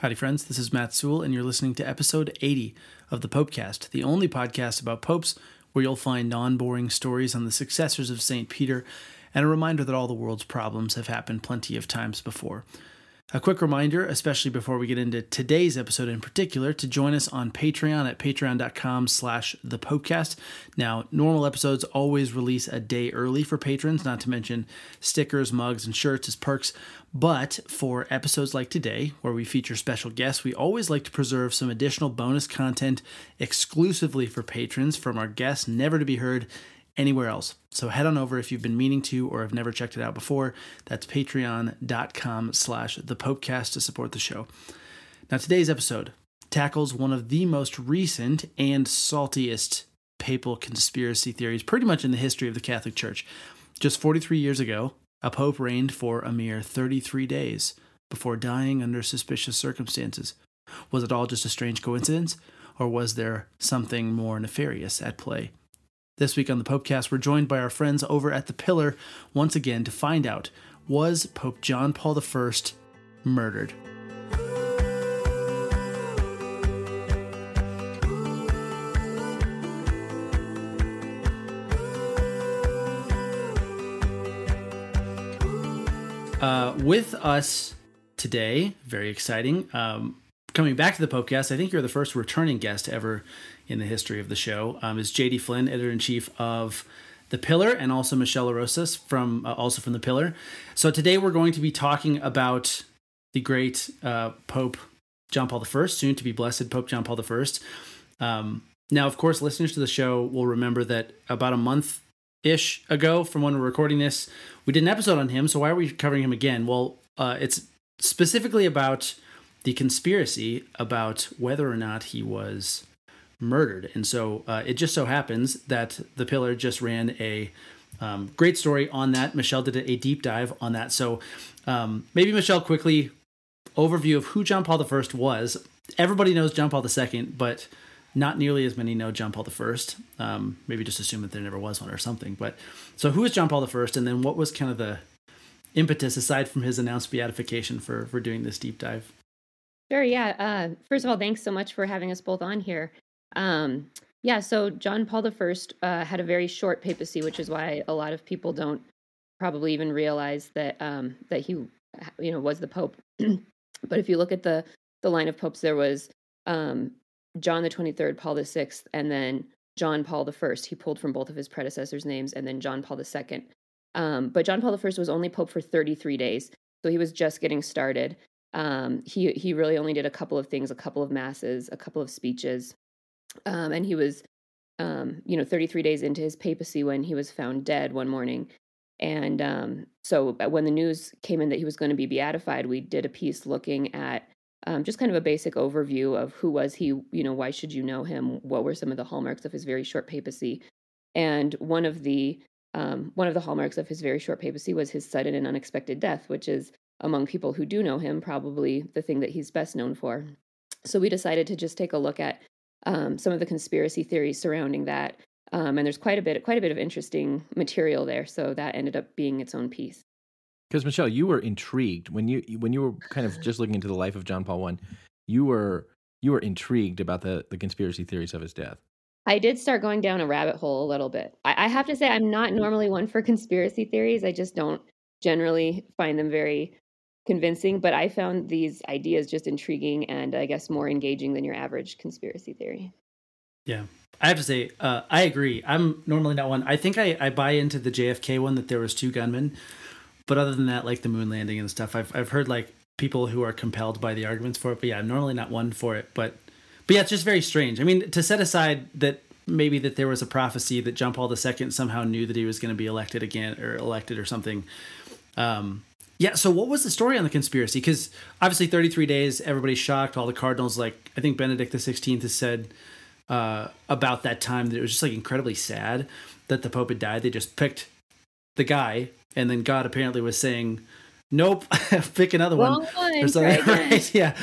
Howdy, friends. This is Matt Sewell, and you're listening to episode 80 of the Popecast, the only podcast about popes where you'll find non boring stories on the successors of St. Peter and a reminder that all the world's problems have happened plenty of times before. A quick reminder, especially before we get into today's episode in particular, to join us on Patreon at patreon.com slash the Popecast. Now, normal episodes always release a day early for patrons, not to mention stickers, mugs, and shirts as perks. But for episodes like today, where we feature special guests, we always like to preserve some additional bonus content exclusively for patrons from our guests, never to be heard anywhere else. So head on over if you've been meaning to or have never checked it out before. That's patreon.com slash the Popecast to support the show. Now today's episode tackles one of the most recent and saltiest papal conspiracy theories pretty much in the history of the Catholic Church. Just 43 years ago, a pope reigned for a mere 33 days before dying under suspicious circumstances. Was it all just a strange coincidence, or was there something more nefarious at play? This week on the Popecast, we're joined by our friends over at The Pillar once again to find out was Pope John Paul I murdered? Uh, with us today, very exciting. Um, coming back to the Popecast, I think you're the first returning guest ever in the history of the show, um, is JD Flynn, editor in chief of The Pillar, and also Michelle LaRosas from uh, also from The Pillar. So today we're going to be talking about the great uh, Pope John Paul I, soon to be blessed Pope John Paul I. Um, now, of course, listeners to the show will remember that about a month ish ago from when we're recording this, we did an episode on him. So why are we covering him again? Well, uh, it's specifically about the conspiracy about whether or not he was murdered. And so uh, it just so happens that the Pillar just ran a um, great story on that. Michelle did a deep dive on that. So um, maybe Michelle quickly overview of who John Paul I was. Everybody knows John Paul II, but not nearly as many know John Paul I. Um, maybe just assume that there never was one or something. But so who is John Paul I, and then what was kind of the impetus aside from his announced beatification for for doing this deep dive? Sure. Yeah. Uh, first of all, thanks so much for having us both on here. Um, yeah, so John Paul I uh, had a very short papacy, which is why a lot of people don't probably even realize that um, that he, you know, was the pope. but if you look at the the line of popes, there was um, John the Twenty Third, Paul the Sixth, and then John Paul First. He pulled from both of his predecessors' names, and then John Paul Second. Um, but John Paul First was only pope for thirty three days, so he was just getting started. Um, he he really only did a couple of things, a couple of masses, a couple of speeches, um, and he was, um, you know, 33 days into his papacy when he was found dead one morning. And um, so uh, when the news came in that he was going to be beatified, we did a piece looking at um, just kind of a basic overview of who was he, you know, why should you know him? What were some of the hallmarks of his very short papacy? And one of the um, one of the hallmarks of his very short papacy was his sudden and unexpected death, which is among people who do know him probably the thing that he's best known for. So we decided to just take a look at um, some of the conspiracy theories surrounding that. Um, and there's quite a bit, quite a bit of interesting material there. So that ended up being its own piece. Because Michelle, you were intrigued when you when you were kind of just looking into the life of John Paul One. You were you were intrigued about the the conspiracy theories of his death. I did start going down a rabbit hole a little bit. I, I have to say, I'm not normally one for conspiracy theories. I just don't generally find them very convincing, but I found these ideas just intriguing and I guess more engaging than your average conspiracy theory. Yeah. I have to say, uh, I agree. I'm normally not one. I think I, I buy into the JFK one that there was two gunmen, but other than that, like the moon landing and stuff, I've I've heard like people who are compelled by the arguments for it. But yeah, I'm normally not one for it. But but yeah, it's just very strange. I mean, to set aside that maybe that there was a prophecy that John Paul II somehow knew that he was going to be elected again or elected or something. Um, yeah. So what was the story on the conspiracy? Because obviously, 33 days, everybody's shocked. All the cardinals, like I think Benedict the 16th has said uh, about that time that it was just like incredibly sad that the Pope had died. They just picked the guy, and then God apparently was saying, "Nope, pick another Wrong one." one. Right, right? Yeah.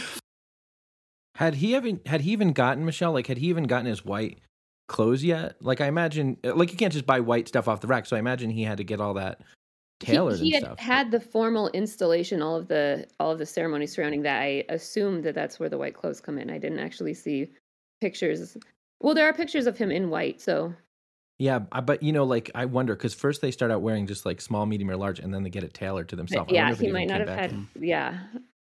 Had he even had he even gotten Michelle? Like, had he even gotten his white clothes yet? Like, I imagine, like you can't just buy white stuff off the rack. So I imagine he had to get all that tailored he, he and had stuff. had the formal installation, all of the all of the ceremony surrounding that. I assumed that that's where the white clothes come in. I didn't actually see pictures. Well, there are pictures of him in white, so yeah, but you know, like I wonder because first they start out wearing just like small, medium, or large, and then they get it tailored to themselves. Yeah, wonder if it he might not have had. in- Yeah,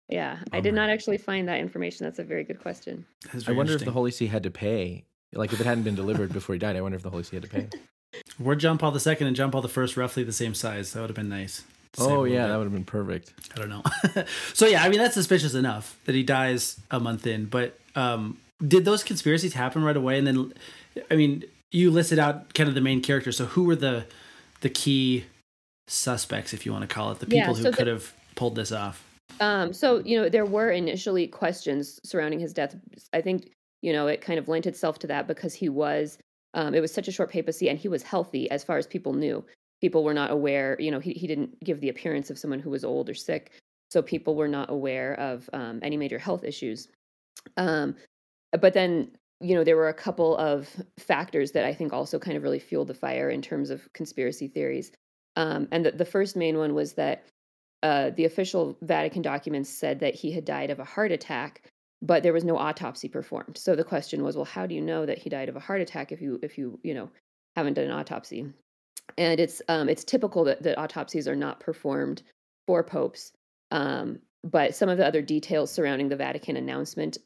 yeah. I did Bummer. not actually find that information. That's a very good question. That's I wonder if the. Holy See had to pay. Like if it hadn't been delivered before he died, I wonder if the Holy See had to pay. Were John Paul II and John Paul I roughly the same size? That would have been nice. to save a oh yeah, bit. that would have been perfect. I don't know. so yeah, I mean that's suspicious enough that he dies a month in. But um, did those conspiracies happen right away? And then, I mean, you listed out kind of the main characters. So who were the the key suspects, if you want to call it, the Yeah, people so who the- could have pulled this off? Um, so you know, there were initially questions surrounding his death. I think you know it kind of lent itself to that because he was. Um, it was such a short papacy, and he was healthy as far as people knew. People were not aware. You know, he he didn't give the appearance of someone who was old or sick, so people were not aware of um, any major health issues. Um, but then you know there were a couple of factors that I think also kind of really fueled the fire in terms of conspiracy theories. Um, and the, the first main one was that uh, the official Vatican documents said that he had died of a heart attack, but there was no autopsy performed. So the question was, well, how do you know that he died of a heart attack if you if you you know haven't done an autopsy? And it's um, it's typical that, that autopsies are not performed for popes. Um, but some of the other details surrounding the Vatican announcement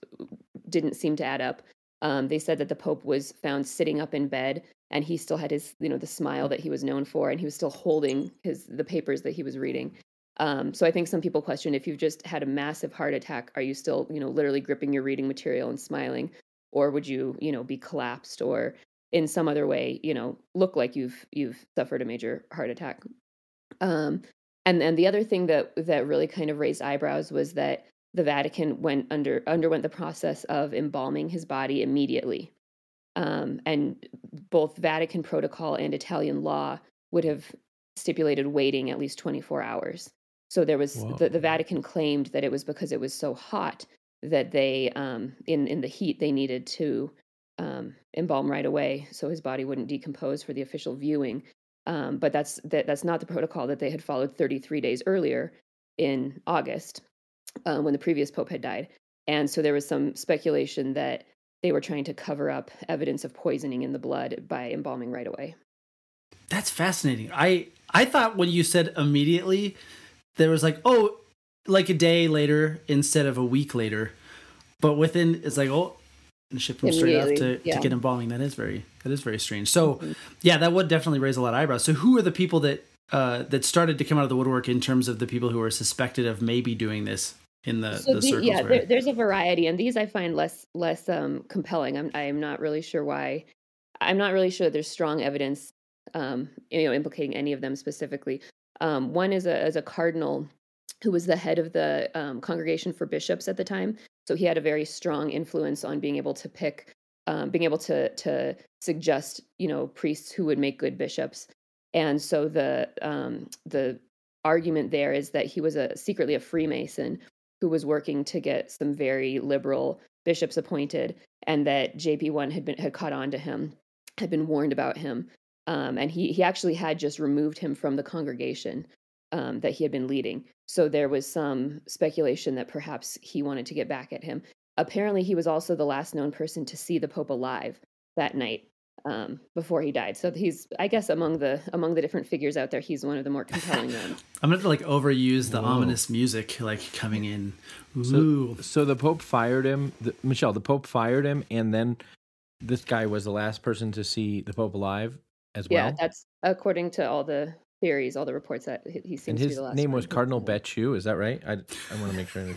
didn't seem to add up. Um, they said that the Pope was found sitting up in bed, and he still had his, you know, the smile that he was known for, and he was still holding his the papers that he was reading. Um, so I think some people question if you've just had a massive heart attack, are you still, you know, literally gripping your reading material and smiling, or would you, you know, be collapsed or in some other way, you know, look like you've you've suffered a major heart attack? Um, and then the other thing that that really kind of raised eyebrows was that the Vatican went under underwent the process of embalming his body immediately. Um, and both Vatican protocol and Italian law would have stipulated waiting at least 24 hours. So there was the, the Vatican claimed that it was because it was so hot that they um, in in the heat they needed to um, embalm right away so his body wouldn't decompose for the official viewing. Um, but that's that, that's not the protocol that they had followed 33 days earlier in August um, when the previous pope had died. And so there was some speculation that they were trying to cover up evidence of poisoning in the blood by embalming right away. That's fascinating. I I thought when you said immediately, there was like oh, like a day later instead of a week later, but within it's like oh, and ship them straight off to, Immediately, to yeah. get embalming. That is very that is very strange. So Mhm. yeah, that would definitely raise a lot of eyebrows. So who are the people that uh, that started to come out of the woodwork in terms of the people who were suspected of maybe doing this in the, so the the- yeah, where- there, there's a variety, and these I find less less um, compelling. I'm I'm not really sure why. I'm not really sure there's strong evidence, um, you know, implicating any of them specifically. Um, one is a is a cardinal who was the head of the um, congregation for bishops at the time, so he had a very strong influence on being able to pick, um, being able to to suggest, you know, priests who would make good bishops. And so the um, the argument there is that he was a secretly a Freemason who was working to get some very liberal bishops appointed, and that JP1 had been had caught on to him, had been warned about him, um, and he he actually had just removed him from the congregation um, that he had been leading. So there was some speculation that perhaps he wanted to get back at him. Apparently, he was also the last known person to see the Pope alive that night um, before he died. So he's, I guess, among the among the different figures out there, he's one of the more compelling ones. I'm gonna like overuse the Whoa. ominous music like coming in. Ooh. So, so the Pope fired him. The, Michelle, the Pope fired him, and then this guy was the last person to see the Pope alive as yeah, well. that's according to all the theories, all the reports that he- he seems and to be his the last. name one. was Cardinal Baggio. Is that right? I, I want to make sure. I.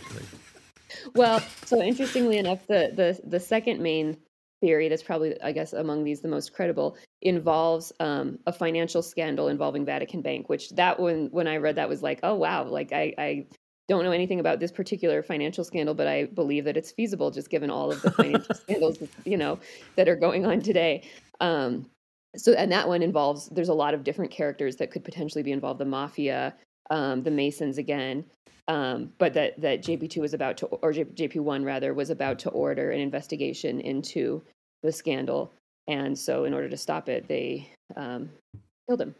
Well, so interestingly enough, the the the second main theory that's probably I guess among these the most credible involves um, a financial scandal involving Vatican Bank, which that one when I read that was like, oh wow, like I I don't know anything about this particular financial scandal, but I believe that it's feasible just given all of the financial scandals you know that are going on today. Um, so and that one involves there's a lot of different characters that could potentially be involved. The mafia um, the masons again um, but that that jp2 was about to or jp1 rather was about to order an investigation into the scandal. And so in order to stop it they um, killed him.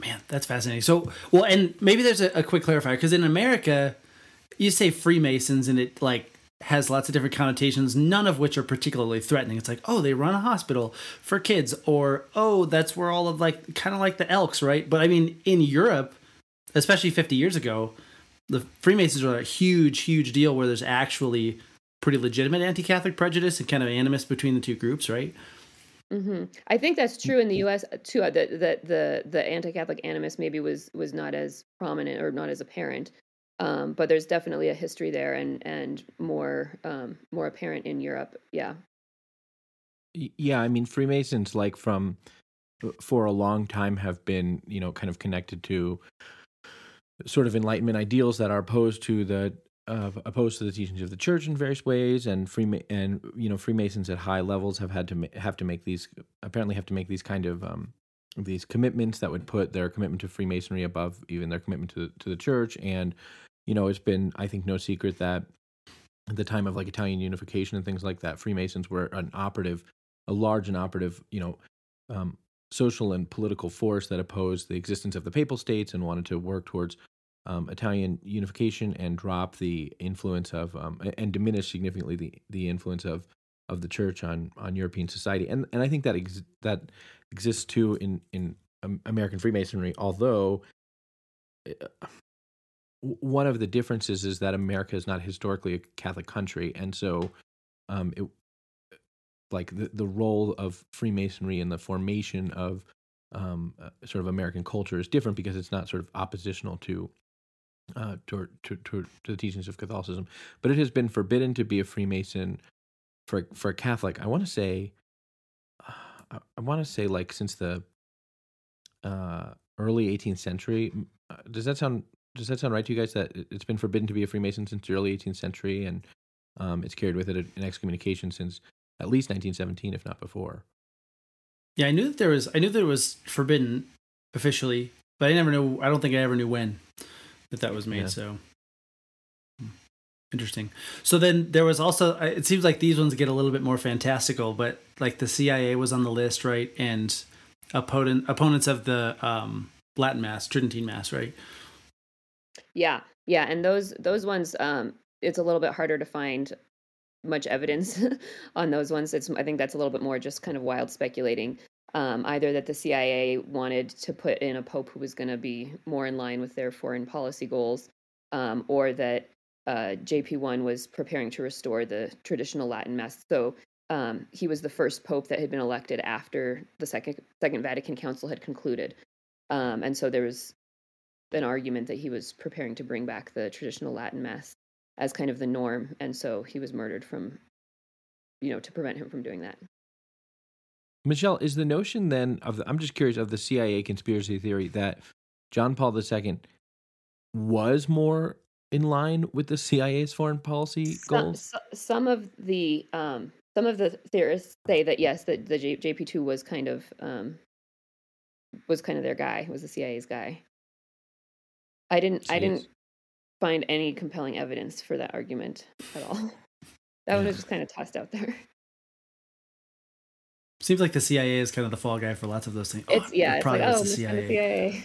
Man, that's fascinating. So, well, and maybe there's a, a quick clarifier because in America, you say Freemasons and it like has lots of different connotations, none of which are particularly threatening. It's like, oh, they run a hospital for kids, or oh, that's where all of like kind of like the Elks, right? But I mean, in Europe, especially 50 years ago, the Freemasons are a huge, huge deal where there's actually pretty legitimate anti-Catholic prejudice and kind of animus between the two groups, right? hmm I think that's true in the U.S. too. uh, The the the, the anti-Catholic animus maybe was was not as prominent or not as apparent, um, but there's definitely a history there and and more um, more apparent in Europe. Yeah. Yeah, I mean Freemasons like from uh, for a long time have been, you know, kind of connected to sort of enlightenment ideals that are opposed to the opposed to the teachings of the church in various ways and free and you know freemasons at high levels have had to ma- have to make these apparently have to make these kind of um these commitments that would put their commitment to freemasonry above even their commitment to to the church. And you know it's been i think no secret that at the time of like italian unification and things like that freemasons were an operative a large and operative you know um, social and political force that opposed the existence of the papal states and wanted to work towards um, Italian unification and drop the influence of um, and diminish significantly the, the influence of of the church on on European society and and I think that ex- that exists too in in American Freemasonry although uh, one of the differences is that America is not historically a Catholic country and so um, it like the, the role of Freemasonry in the formation of um, uh, sort of American culture is different because it's not sort of oppositional to uh, to, to, to the teachings of Catholicism. But it has been forbidden to be a Freemason for for a Catholic. I want to say, uh, I, want to say like since the uh, early 18th century. Uh, Does that sound does that sound right to you guys? That it- it's been forbidden to be a Freemason since the early 18th century, and um, it's carried with it an excommunication since at least 1917, if not before. Yeah, I knew that there was. I knew that it was forbidden officially, but I never knew. I don't think I ever knew when that that was made. Yeah. So. Interesting. So then there was also. It seems like these ones get a little bit more fantastical, but like the CIA was on the list, right? And opponent opponents of the um, Latin Mass, Tridentine Mass, right? Yeah, yeah, and those those ones, um, it's a little bit harder to find much evidence on those ones. It's I think that's a little bit more just kind of wild speculating. Um, either that the CIA wanted to put in a pope who was going to be more in line with their foreign policy goals, um, or that uh, JP1 was preparing to restore the traditional Latin Mass. So um, he was the first pope that had been elected after the second Second Vatican Council had concluded, um, and so there was an argument that he was preparing to bring back the traditional Latin Mass as kind of the norm, and so he was murdered from, you know, to prevent him from doing that. Michelle, is the notion then of the, I'm just curious of the CIA conspiracy theory that John Paul II was more in line with the CIA's foreign policy Some, goals? some of the um, some of the theorists say that yes, that the JP2 was kind of um, was kind of their guy, was the CIA's guy. I didn't I didn't find any compelling evidence for that argument at all. That one Yeah. was just kind of tossed out there. Seems like the CIA is kind of the fall guy for lots of those things. Oh, It's yeah, it it's probably like was oh, the Mr. CIA. CIA.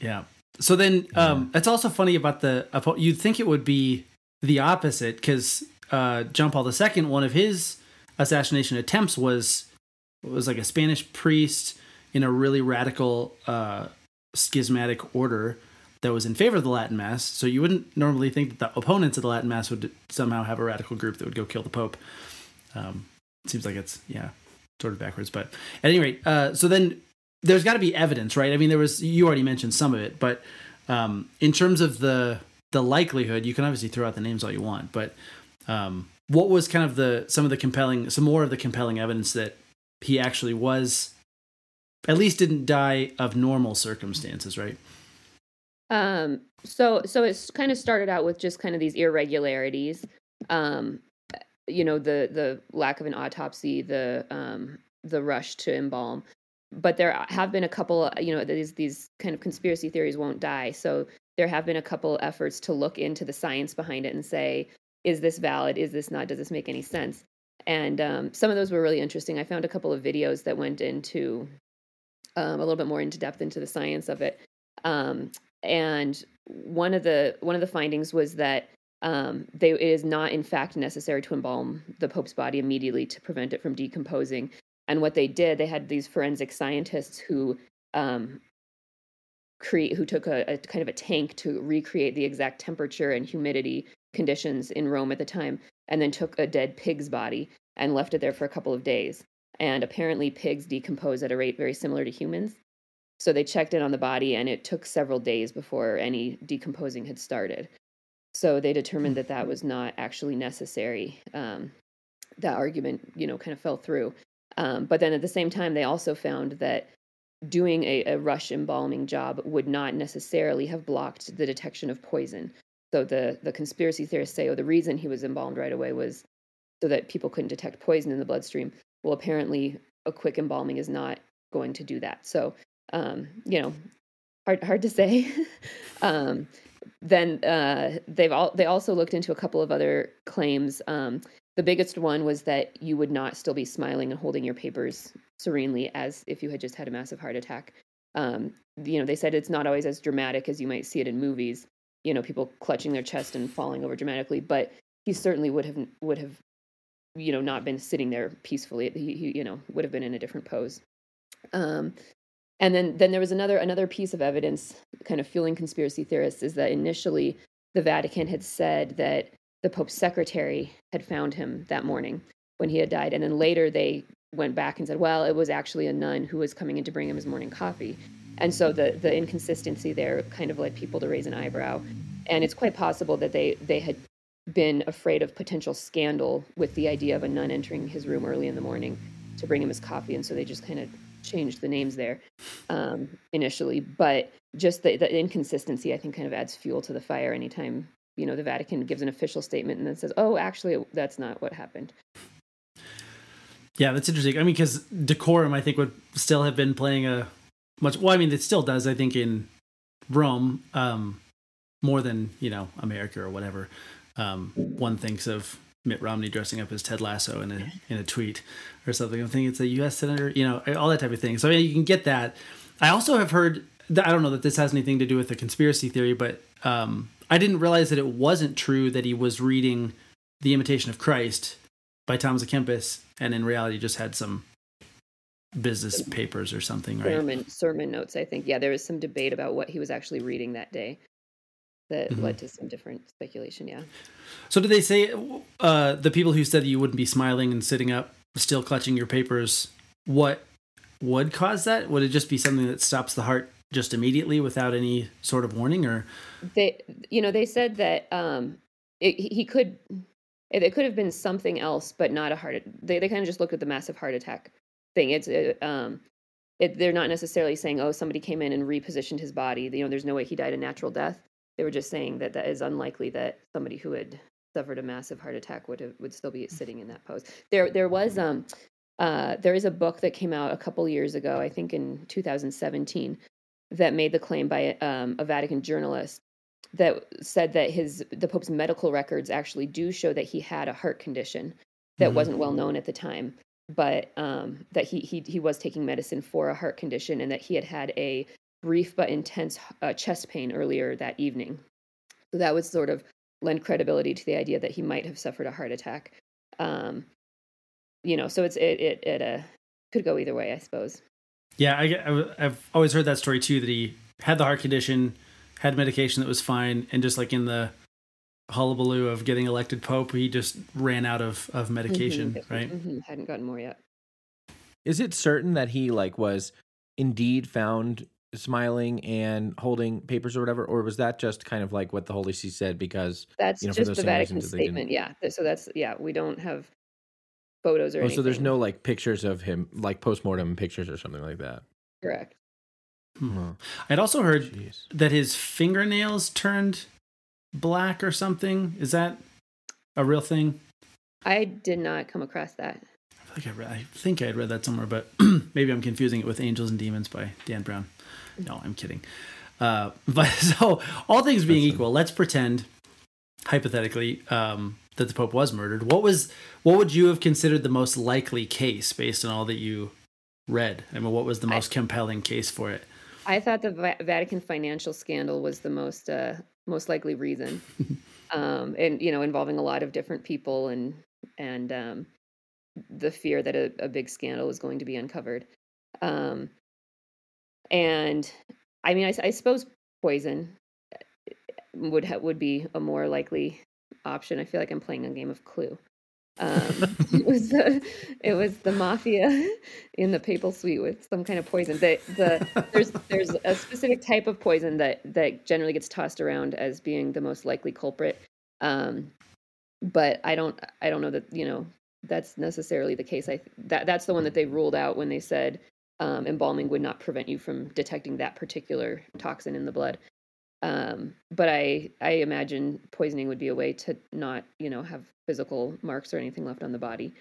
Yeah. So then, um, it's also funny about the. You'd think it would be the opposite because uh, John Paul II, one of his assassination attempts was was like a Spanish priest in a really radical uh, schismatic order that was in favor of the Latin Mass. So you wouldn't normally think that the opponents of the Latin Mass would somehow have a radical group that would go kill the Pope. Um, it seems like it's yeah, sort of backwards. But at any rate, uh, so then there's got to be evidence, right? I mean, there was you already mentioned some of it, but um, in terms of the the likelihood, you can obviously throw out the names all you want, but um, what was kind of the some of the compelling, some more of the compelling evidence that he actually was, at least didn't die of normal circumstances, right? Um, so so it's kind of started out with just kind of these irregularities. Um, you know, the the lack of an autopsy, the um, the rush to embalm. But there have been a couple, you know, these these kind of conspiracy theories won't die. So there have been a couple efforts to look into the science behind it and say, is this valid? Is this not? Does this make any sense? And um, some of those were really interesting. I found a couple of videos that went into um, a little bit more into depth into the science of it. Um, and one of the one of the findings was that um, they, it is not in fact necessary to embalm the Pope's body immediately to prevent it from decomposing. And what they did, they had these forensic scientists who um, create who took a, a, kind of a tank to recreate the exact temperature and humidity conditions in Rome at the time, and then took a dead pig's body and left it there for a couple of days. And apparently, pigs decompose at a rate very similar to humans. So they checked in on the body, and it took several days before any decomposing had started. So they determined that that was not actually necessary. Um, that argument, you know, kind of fell through. Um, but then at the same time, they also found that doing a, a rush embalming job would not necessarily have blocked the detection of poison. So the the conspiracy theorists say, oh, the reason he was embalmed right away was so that people couldn't detect poison in the bloodstream. Well, apparently, a quick embalming is not going to do that. So, um, you know, hard hard to say. um, then uh, they've all they also looked into a couple of other claims. Um, the biggest one was that you would not still be smiling and holding your papers serenely as if you had just had a massive heart attack. Um, you know, they said it's not always as dramatic as you might see it in movies. You know, people clutching their chest and falling over dramatically, but he certainly would have would have, you know, not been sitting there peacefully. He, he you know, would have been in a different pose. Um, and then then there was another another piece of evidence, kind of fueling conspiracy theorists, is that initially the Vatican had said that the Pope's secretary had found him that morning when he had died, and then later they went back and said, well, it was actually a nun who was coming in to bring him his morning coffee. And so the the inconsistency there kind of led people to raise an eyebrow. And it's quite possible that they they had been afraid of potential scandal with the idea of a nun entering his room early in the morning to bring him his coffee, and so they just kind of changed the names there um, initially. But just the, the inconsistency, I think, kind of adds fuel to the fire anytime you know the Vatican gives an official statement and then says, "Oh, actually, that's not what happened." Yeah, that's interesting. I mean, because decorum, I think, would still have been playing a much. Well, I mean, it still does. I think in Rome, um, more than you know America or whatever. Um, one thinks of Mitt Romney dressing up as Ted Lasso in a in a tweet or something. I'm thinking it's a U.S. senator, you know, all that type of thing. So I mean, you can get that. I also have heard. I don't know that this has anything to do with the conspiracy theory, but um, I didn't realize that it wasn't true that he was reading The Imitation of Christ by Thomas à Kempis, and in reality just had some business papers or something, right? Sermon sermon notes, I think. Yeah, there was some debate about what he was actually reading that day that mm-hmm. led to some different speculation. Yeah. So did they say uh, the people who said you wouldn't be smiling and sitting up, still clutching your papers? What would cause that? Would it just be something that stops the heart just immediately without any sort of warning, or they, you know, they said that um, it, he could it, could have been something else, but not a heart. They they kind of just looked at the massive heart attack thing. It's it, um, it, they're not necessarily saying, oh, somebody came in and repositioned his body. You know, there's no way he died a natural death. They were just saying that that is unlikely that somebody who had suffered a massive heart attack would have would still be sitting in that pose. There there was um uh, there is a book that came out a couple years ago, I think in 2017, that made the claim by um, a Vatican journalist that said that his the Pope's medical records actually do show that he had a heart condition that mm-hmm. wasn't well known at the time, but um, that he, he he was taking medicine for a heart condition and that he had had a brief but intense uh, chest pain earlier that evening. So that would sort of lend credibility to the idea that he might have suffered a heart attack. Um, you know, so it's it it, it uh, could go either way, I suppose. Yeah, I, I've always heard that story too. That he had the heart condition, had medication that was fine, and just like in the hullabaloo of getting elected pope, he just ran out of of medication. Mm-hmm. Right? Mm-hmm. Hadn't gotten more yet. Is it certain that he like was indeed found smiling and holding papers or whatever, or was that just kind of like what the Holy See said because that's you know, just the Vatican statement? Yeah. So that's yeah. We don't have photos or. Oh, anything. so there's no like pictures of him, like post-mortem pictures or something like that. Correct. Hmm. I'd also heard Jeez. that his fingernails turned black or something. Is that a real thing? I did not come across that. I think I, read, I think I had read that somewhere, but maybe I'm confusing it with Angels and Demons by Dan Brown. No, I'm kidding. Uh, but so, all things being That's equal, a... let's pretend hypothetically um, that the Pope was murdered. What was what would you have considered the most likely case based on all that you read? I mean, what was the most I, compelling case for it? I thought the Va- Vatican financial scandal was the most uh, most likely reason, um, and you know, involving a lot of different people and and um, the fear that a, a, big scandal was going to be uncovered. Um, and I mean, I, I suppose poison would ha- would be a more likely option. I feel like I'm playing a game of Clue. Um, it was the it was the mafia in the papal suite with some kind of poison. The the there's there's a specific type of poison that that generally gets tossed around as being the most likely culprit. Um, but I don't I don't know that you know that's necessarily the case. I that that's the one that they ruled out when they said um, embalming would not prevent you from detecting that particular toxin in the blood. Um, but I I imagine poisoning would be a way to not you know have physical marks or anything left on the body,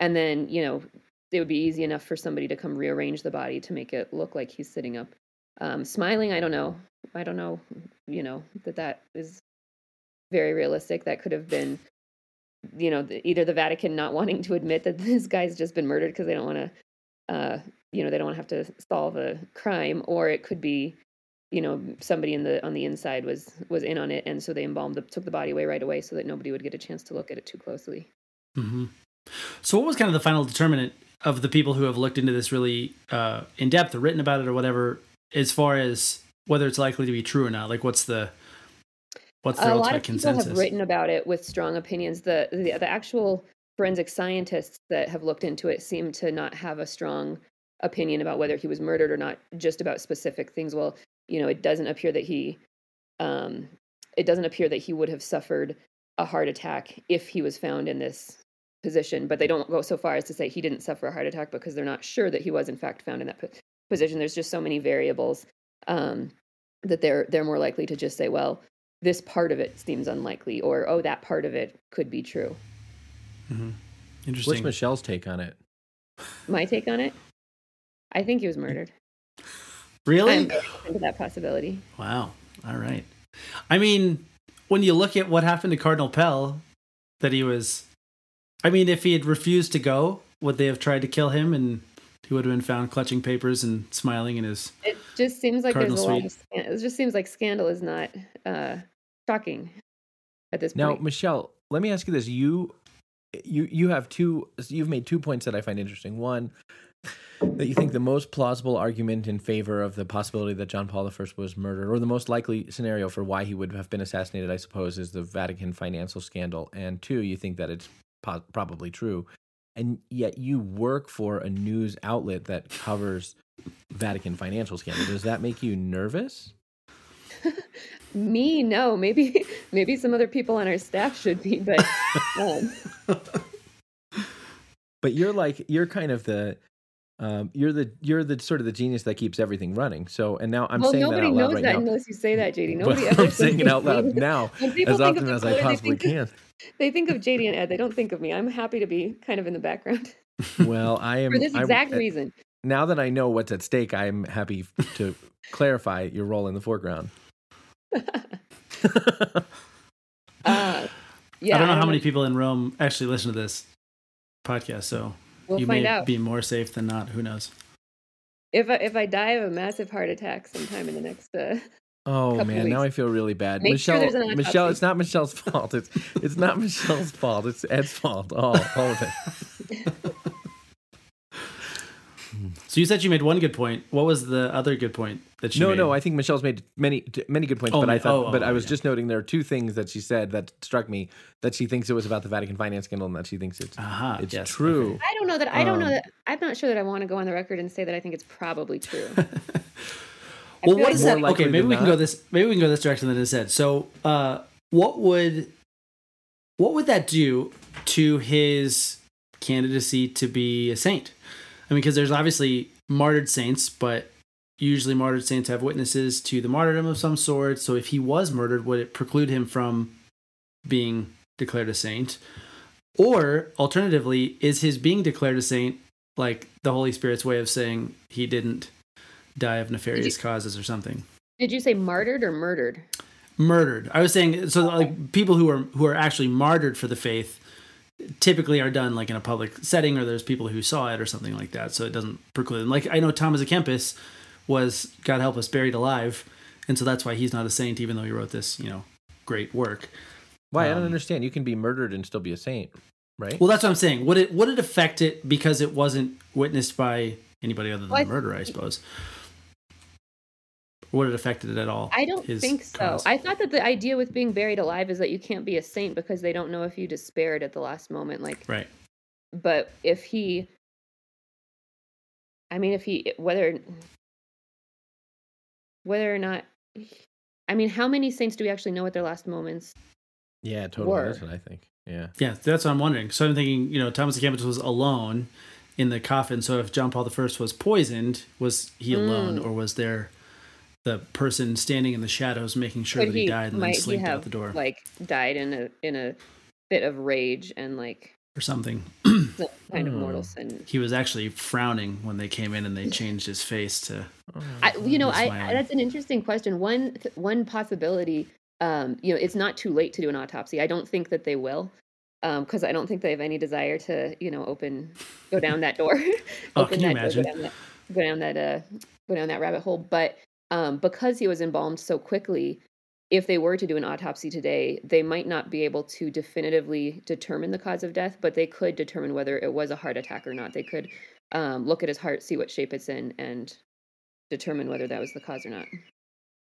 and then you know it would be easy enough for somebody to come rearrange the body to make it look like he's sitting up. Um, smiling, I don't know. I don't know. You know that that is very realistic. That could have been, you know, the, either the Vatican not wanting to admit that this guy's just been murdered because they don't want to, uh, you know, they don't want to have to solve a crime, or it could be you know somebody in the on the inside was was in on it and so they embalmed the, took the body away right away so that nobody would get a chance to look at it too closely. Mm-hmm. so what was kind of the final determinant of the people who have looked into this really uh, in depth or written about it or whatever as far as whether it's likely to be true or not? Like what's the what's the a lot of people have written about it with strong opinions. The, the the actual forensic scientists that have looked into it seem to not have a strong opinion about whether he was murdered or not just about specific things. Well you know, it doesn't appear that he, um, it doesn't appear that he would have suffered a heart attack if he was found in this position. But they don't go so far as to say he didn't suffer a heart attack because they're not sure that he was in fact found in that position. There's just so many variables um, that they're they're more likely to just say, well, this part of it seems unlikely, or oh, that part of it could be true. Mm-hmm. Interesting. What's Michelle's take on it? My take on it? I think he was murdered. Really? I'm open to that possibility. Wow. All right. I mean, when you look at what happened to Cardinal Pell, that he was, I mean, if he had refused to go, would they have tried to kill him and he would have been found clutching papers and smiling in his. It just seems like there's a suite. lot of. It just seems like scandal is not uh, shocking at this now, point. Now, Michelle, let me ask you this: you, you, you have two. You've made two points that I find interesting. One, that you think the most plausible argument in favor of the possibility that John Paul I was murdered, or the most likely scenario for why he would have been assassinated, I suppose, is the Vatican financial scandal. And two, you think that it's po- probably true. And yet you work for a news outlet that covers Vatican financial scandal. Does that make you nervous? Me, no. Maybe maybe some other people on our staff should be, but um. but you're like you're kind of the um, you're the you're the sort of the genius that keeps everything running. So, and now I'm well, saying that out loud right that unless you say that, JD. Nobody but I'm saying it out loud now as often as I possibly can. Of, they think of JD and Ed. They don't think of me. I'm happy to be kind of in the background. Well, I am for this exact I, reason. Now that I know what's at stake, I'm happy to clarify your role in the foreground. uh, yeah, I don't know I don't how know. many people in Rome actually listen to this podcast, so We'll you find may out. be more safe than not. Who knows? If I, if I die of a massive heart attack sometime in the next. Uh, oh man, weeks. now I feel really bad. Make Michelle, sure Michelle, it's not Michelle's fault. It's it's not Michelle's fault. It's Ed's fault. All all of it. So you said you made one good point. What was the other good point that she no, made? no. I think Michelle's made many many good points, Oh, but I thought, oh, but oh, I was yeah. just noting there are two things that she said that struck me that she thinks it was about the Vatican finance scandal and that she thinks it's Aha, it's yes, true. okay. I don't know that. I don't know Um, that. I'm not sure that I want to go on the record and say that I think it's probably true. well, feel what like is that? Okay, maybe than we can go this. Maybe we can go this direction than it said. So, uh, what would what would that do to his candidacy to be a saint? I mean, because there's obviously martyred saints, but usually martyred saints have witnesses to the martyrdom of some sort. So, if he was murdered, would it preclude him from being declared a saint? Or alternatively, is his being declared a saint like the Holy Spirit's way of saying he didn't die of nefarious causes or something? Did you say martyred or murdered? Murdered. I was saying so like people who are who are actually martyred for the faith typically are done like in a public setting or there's people who saw it or something like that. So it doesn't preclude them. Like I know Thomas à Kempis was, God help us, buried alive. And so that's why he's not a saint, even though he wrote this, you know, great work. Why? I don't Um, understand. You can be murdered and still be a saint, right? Well, that's what I'm saying. Would it would it affect it because it wasn't witnessed by anybody other than Well, the murderer? I suppose. Or would it affect it at all? I don't think so. cause? I thought that the idea with being buried alive is that you can't be a saint because they don't know if you despaired at the last moment. Like, right. but if he, I mean, if he, whether, whether or not, I mean, how many saints do we actually know at their last moments? yeah, totally. were. That's what I think. Yeah. Yeah, that's what I'm wondering. So I'm thinking, you know, Thomas à Kempis was alone in the coffin. So if John Paul I was poisoned, was he alone, Mm. or was there the person standing in the shadows making sure Could that he, died and then might he slinked out have the door like died in a in a fit of rage and like or something? Some kind of mortal Hmm. sin? he was actually frowning when they came in and they changed his face to. I, you know, He's I, that's an interesting question. One one possibility, um, you know, it's not too late to do an autopsy. I don't think that they will, because I don't think they have any desire to, you know, open, go down that door, Oh, open can you that imagine? door, go down that, go down that, uh, go down that rabbit hole. But um, because he was embalmed so quickly, if they were to do an autopsy today, they might not be able to definitively determine the cause of death, but they could determine whether it was a heart attack or not. They could um, look at his heart, see what shape it's in, and determine whether that was the cause or not.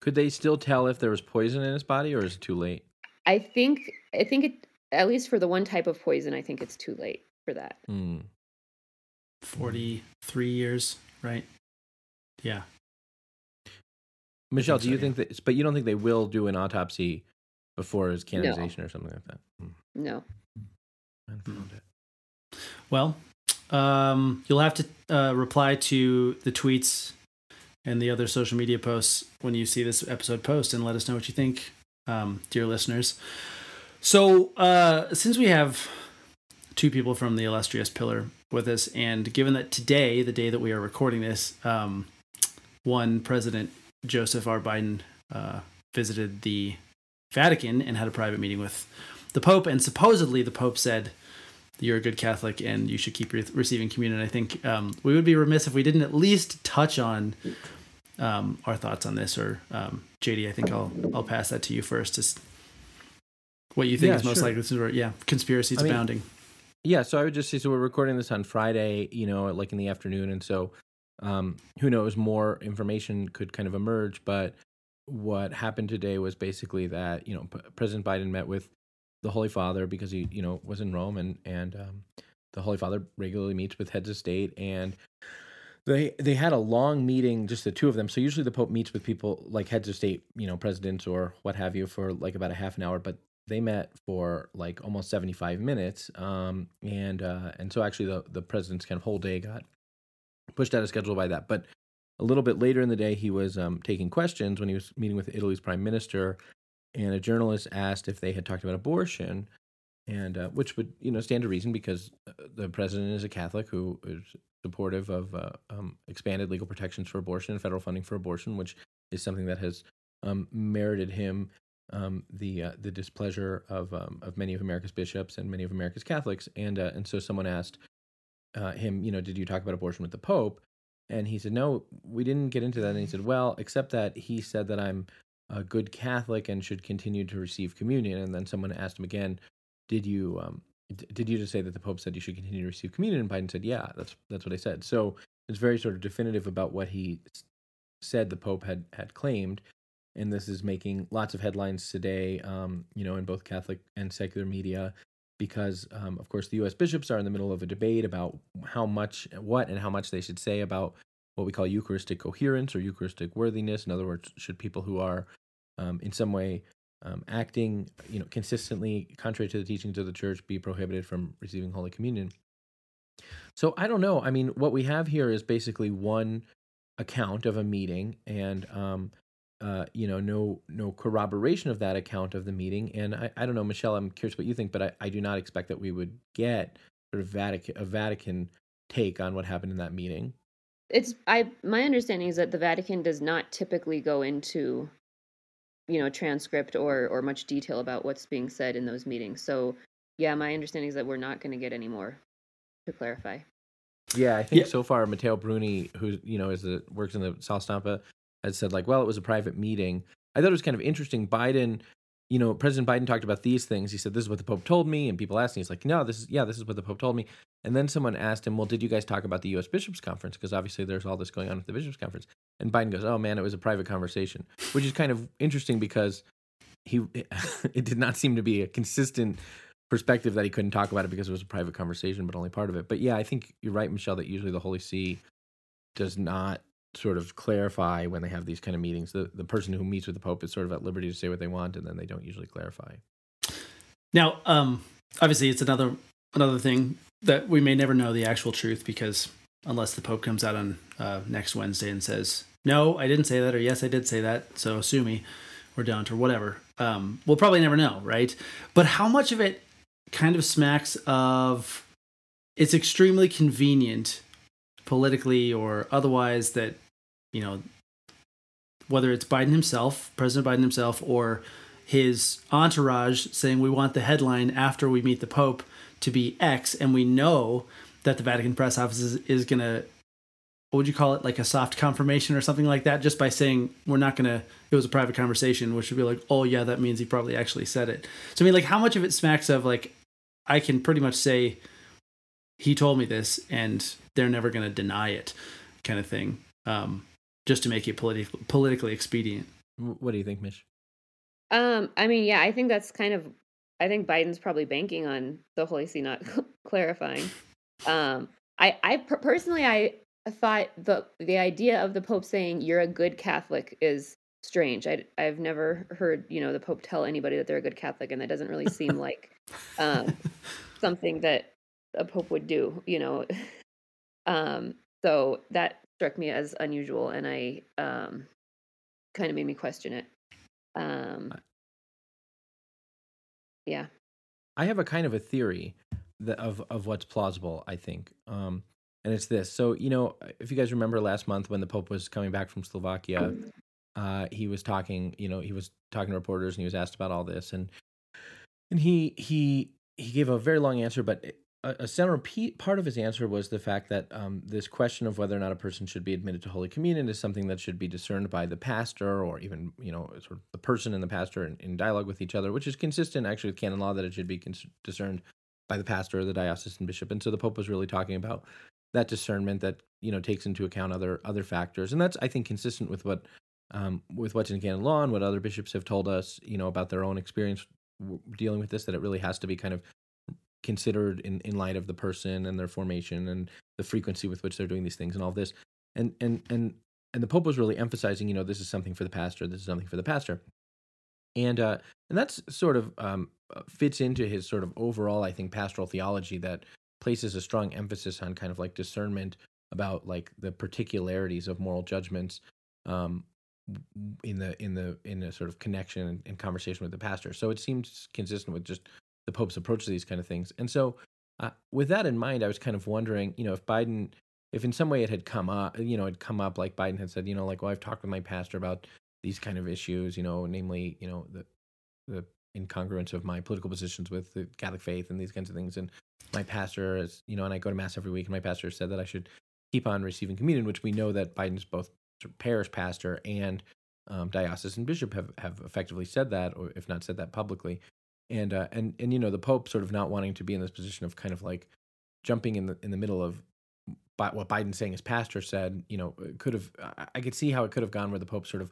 Could they still tell if there was poison in his body, or is it too late? I think I think it at least for the one type of poison, I think it's too late for that. Hmm. 43 years, right? Yeah. Michelle, do you so, think that? But you don't think they will do an autopsy before his canonization or something like that? Hmm. No. I found it. Well, um, you'll have to uh, reply to the tweets and the other social media posts when you see this episode post and let us know what you think, um, dear listeners. So, uh, since we have two people from the illustrious pillar with us, and given that today, the day that we are recording this, um, one President Joseph R. Biden uh, visited the Vatican and had a private meeting with the Pope, and supposedly the Pope said, "You're a good Catholic, and you should keep re- receiving communion." I think um, we would be remiss if we didn't at least touch on um, our thoughts on this. Or um, JD, I think I'll I'll pass that to you first. Just what you think Yeah, is most sure. likely to yeah, conspiracies I mean, abounding. Yeah, so I would just say so we're recording this on Friday, you know, like in the afternoon, and so um, who knows, more information could kind of emerge. But what happened today was basically that you know P- President Biden met with the Holy Father because he you know was in Rome, and and um, the Holy Father regularly meets with heads of state, and they they had a long meeting, just the two of them. So usually the Pope meets with people like heads of state, you know, presidents or what have you, for like about a half an hour, but they met for like almost 75 minutes um and uh and so actually the the president's kind of whole day got pushed out of schedule by that. But a little bit later in the day he was um taking questions when he was meeting with Italy's prime minister and a journalist asked if they had talked about abortion and uh, which would you know stand to reason because uh, the president is a catholic who is supportive of uh, um, expanded legal protections for abortion and federal funding for abortion which is something that has um, merited him um, the uh, the displeasure of um, of many of America's bishops and many of America's Catholics, and uh, and so someone asked uh, him, you know, did you talk about abortion with the Pope? And he said, no, we didn't get into that. And he said, well, except that he said that I'm a good Catholic and should continue to receive communion. And then someone asked him again, did you um, d- did you just say that the Pope said you should continue to receive communion? And Biden said, yeah, that's that's what I said. So it's very sort of definitive about what he said the Pope had had claimed and this is making lots of headlines today, um, you know, in both Catholic and secular media, because, um, of course, the U.S. bishops are in the middle of a debate about how much, what, and how much they should say about what we call Eucharistic coherence or Eucharistic worthiness. In other words, should people who are um, in some way um, acting, you know, consistently contrary to the teachings of the Church be prohibited from receiving Holy Communion? So I don't know. I mean, what we have here is basically one account of a meeting, and um, uh, you know, no no corroboration of that account of the meeting. And I, I don't know, Michelle, I'm curious what you think, but I, I do not expect that we would get sort of Vatican a Vatican take on what happened in that meeting. It's I my understanding is that the Vatican does not typically go into you know transcript or or much detail about what's being said in those meetings. So yeah, my understanding is that we're not going to get any more to clarify. Yeah, I think Yeah. so far Matteo Bruni, who you know is the works in the Sala Stampa, has said like, well, it was a private meeting. I thought it was kind of interesting. Biden, you know, President Biden talked about these things. He said, "This is what the Pope told me," and people asked, him, he's like, "No, this is yeah, this is what the Pope told me." And then someone asked him, "Well, did you guys talk about the U.S. Bishops' Conference? Because obviously there's all this going on at the Bishops' Conference." And Biden goes, "Oh man, it was a private conversation," which is kind of interesting because he it did not seem to be a consistent perspective that he couldn't talk about it because it was a private conversation, but only part of it. But yeah, I think you're right, Michelle, that usually the Holy See does not sort of clarify when they have these kind of meetings. The the person who meets with the Pope is sort of at liberty to say what they want, and then they don't usually clarify. Now, um, obviously, it's another another thing that we may never know the actual truth because unless the Pope comes out on uh, next Wednesday and says, "No, I didn't say that," or "Yes, I did say that," so sue me or don't or whatever, um, we'll probably never know, right? But how much of it kind of smacks of it's extremely convenient politically or otherwise that you know whether it's Biden himself, President Biden himself, or his entourage saying we want the headline after we meet the Pope to be X, and we know that the Vatican press office is, is going to, what would you call it, like a soft confirmation or something like that, just by saying we're not going to, it was a private conversation, which would be like, oh yeah, that means he probably actually said it. So I mean, like, how much of it smacks of like, I can pretty much say he told me this, and they're never going to deny it, kind of thing, um, just to make it politi- politically expedient. What do you think, Mish? Um, I mean, yeah, I think that's kind of. I think Biden's probably banking on the Holy See not clarifying. Um, I, I per- personally, I thought the the idea of the Pope saying you're a good Catholic is strange. I, I've never heard you know the Pope tell anybody that they're a good Catholic, and that doesn't really seem like um, something that a Pope would do. You know, um, so that struck me as unusual, and I um, kind of made me question it. Um, yeah. I have a kind of a theory that of of what's plausible. I think, um, and it's this. So you know, if you guys remember last month when the Pope was coming back from Slovakia, uh, he was talking. You know, he was talking to reporters and he was asked about all this, and and he he he gave a very long answer, but a, a part of his answer was the fact that um, this question of whether or not a person should be admitted to Holy Communion is something that should be discerned by the pastor or even you know sort of the person and the pastor in, in dialogue with each other, which is consistent actually with canon law that it should be cons- discerned by the pastor or the diocesan bishop. And so the Pope was really talking about that discernment that you know takes into account other other factors, and that's I think consistent with what um, with what's in canon law and what other bishops have told us, you know, about their own experience dealing with this. That it really has to be kind of considered in, in light of the person and their formation and the frequency with which they're doing these things and all this. And and and and the Pope was really emphasizing, you know, this is something for the pastor. This is something for the pastor. And uh, and that's sort of um, uh, fits into his sort of overall, I think, pastoral theology that places a strong emphasis on kind of like discernment about like the particularities of moral judgments um, in the in the in a sort of connection and, and conversation with the pastor. So it seems consistent with just the Pope's approach to these kind of things. And so, uh, with that in mind, I was kind of wondering, you know, if Biden, if in some way it had come up, you know, it come up like Biden had said, you know, like, well, I've talked with my pastor about these kind of issues, you know, namely, you know, the the incongruence of my political positions with the Catholic faith and these kinds of things. And my pastor is, you know, and I go to mass every week, and my pastor said that I should keep on receiving communion, which we know that Biden's both parish pastor and um, diocesan bishop have, have effectively said that, or if not said that publicly. And uh, and and you know the Pope sort of not wanting to be in this position of kind of like jumping in the in the middle of what Biden saying his pastor said. You know, could have I- could see how it could have gone where the Pope sort of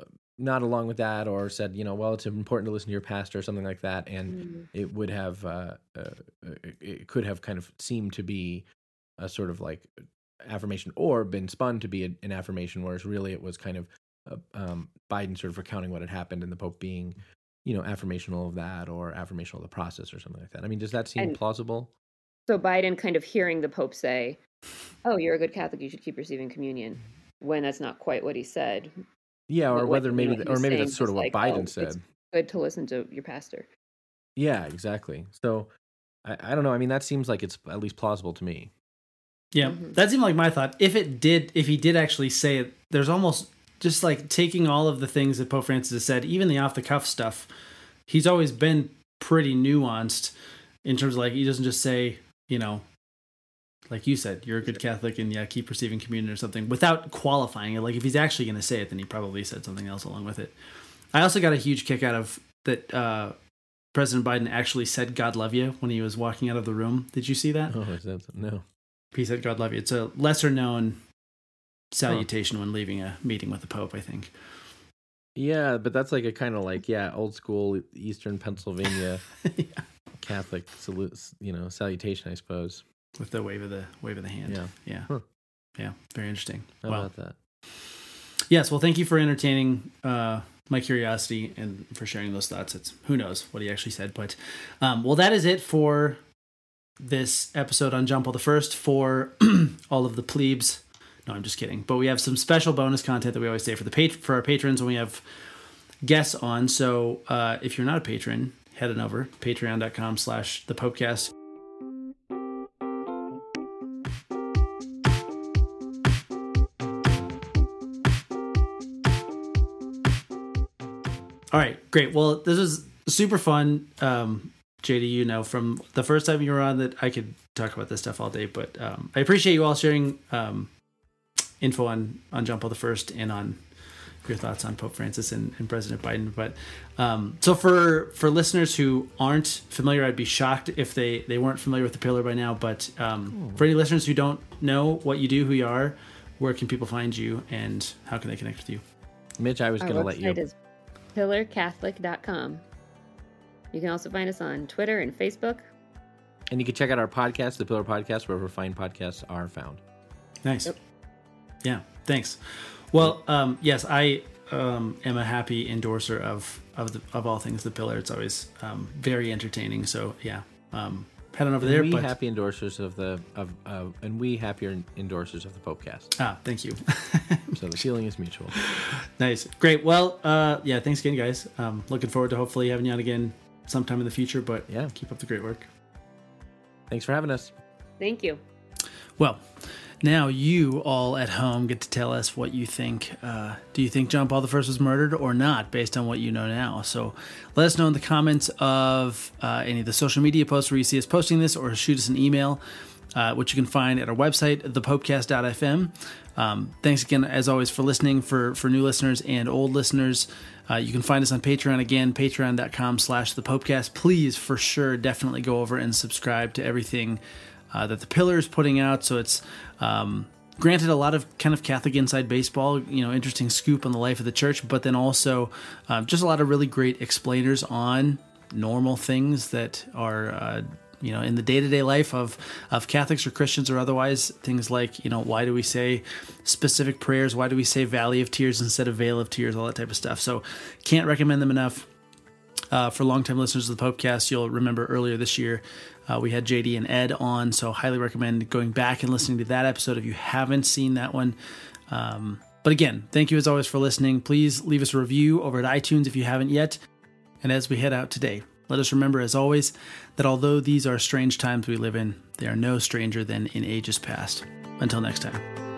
uh, not along with that or said you know well it's important to listen to your pastor or something like that and Mm. it would have uh, uh, it- it could have kind of seemed to be a sort of like affirmation or been spun to be a, an affirmation whereas really it was kind of uh, um, biden sort of recounting what had happened and the pope being you know affirmational of that or affirmational of the process or something like that i mean does that seem And- plausible So Biden kind of hearing the Pope say, "Oh, you're a good Catholic. You should keep receiving communion," when that's not quite what he said. yeah or But what- whether you know, maybe what or maybe that's sort of what like, biden "Oh, said it's Good to listen to your pastor. yeah exactly so I, I don't know i mean that seems like it's at least plausible to me Yeah, Mhm. that seemed like my thought. If it did, if he did actually say it, there's almost just like taking all of the things that Pope Francis has said, even the off the cuff stuff. He's always been pretty nuanced, in terms of like he doesn't just say, you know, like you said, you're a good Catholic and yeah, keep receiving communion or something without qualifying it. Like if he's actually going to say it, then he probably said something else along with it. I also got a huge kick out of that. Uh, President Biden actually said "God love you" when he was walking out of the room. Did you see that? Oh, is that no? He said "God love you." It's a lesser known salutation huh. when leaving a meeting with the Pope. I think. Yeah, but that's like a kind of like yeah, old school Eastern Pennsylvania yeah. Catholic salute, you know, salutation, I suppose. With the wave of the wave of the hand. Yeah. Yeah. Huh. Yeah. Very interesting. How about that? Yes. Well, thank you for entertaining uh, my curiosity and for sharing those thoughts. It's who knows what he actually said, but um, well, that is it for this episode on John Paul the First for all of the plebes. No, I'm just kidding. But we have some special bonus content that we always say for the pat- for our patrons when we have guests on. So uh, if you're not a patron, head on over patreon.com slash the popecast All right, great. Well, this is super fun. Um, JD, you know, from the first time you were on that I could talk about this stuff all day, but um, I appreciate you all sharing um, info on, on John Paul the First and on your thoughts on Pope Francis and, and President Biden. But um, so for for listeners who aren't familiar, I'd be shocked if they they weren't familiar with the pillar by now. But um, for any listeners who don't know what you do, who you are, where can people find you, and how can they connect with you? Mitch, I was going to let you. Is pillarcatholic.com. You can also find us on Twitter and Facebook. And you can check out our podcast, The Pillar Podcast, wherever fine podcasts are found. Nice. Yep. Yeah, thanks. Well, um, yes, I um, am a happy endorser of of the, of all things The Pillar. It's always um, very entertaining. So yeah, um, head on over there. We but... happy endorsers of the of uh, and we happier endorsers of the Popecast. Ah, thank you. so the feeling is mutual. Nice, great. Well, uh, yeah, thanks again, guys. Um, looking forward to hopefully having you on again sometime in the future. But yeah, keep up the great work. Thanks for having us. Thank you. Well, now you all at home get to tell us what you think. Uh, do you think John Paul I was murdered or not, based on what you know now? So let us know in the comments of uh, any of the social media posts where you see us posting this, or shoot us an email, uh, which you can find at our website, thepopecast.fm. Um, thanks again, as always, for listening. For for new listeners and old listeners, uh, you can find us on Patreon again, patreon.com slash the Popecast. Please, for sure, definitely go over and subscribe to everything uh, that the Pillar is putting out. So it's um, granted a lot of kind of Catholic inside baseball, you know, interesting scoop on the life of the church, but then also uh, just a lot of really great explainers on normal things that are. Uh, you know, in the day-to-day life of of Catholics or Christians or otherwise, things like you know, why do we say specific prayers? Why do we say Valley of Tears instead of Vale of Tears? All that type of stuff. So, can't recommend them enough. Uh, for longtime listeners of the Popecast, you'll remember earlier this year uh, we had JD and Ed on, so highly recommend going back and listening to that episode if you haven't seen that one. Um, but again, thank you as always for listening. Please leave us a review over at iTunes if you haven't yet. And as we head out today, let us remember, as always, that although these are strange times we live in, they are no stranger than in ages past. Until next time.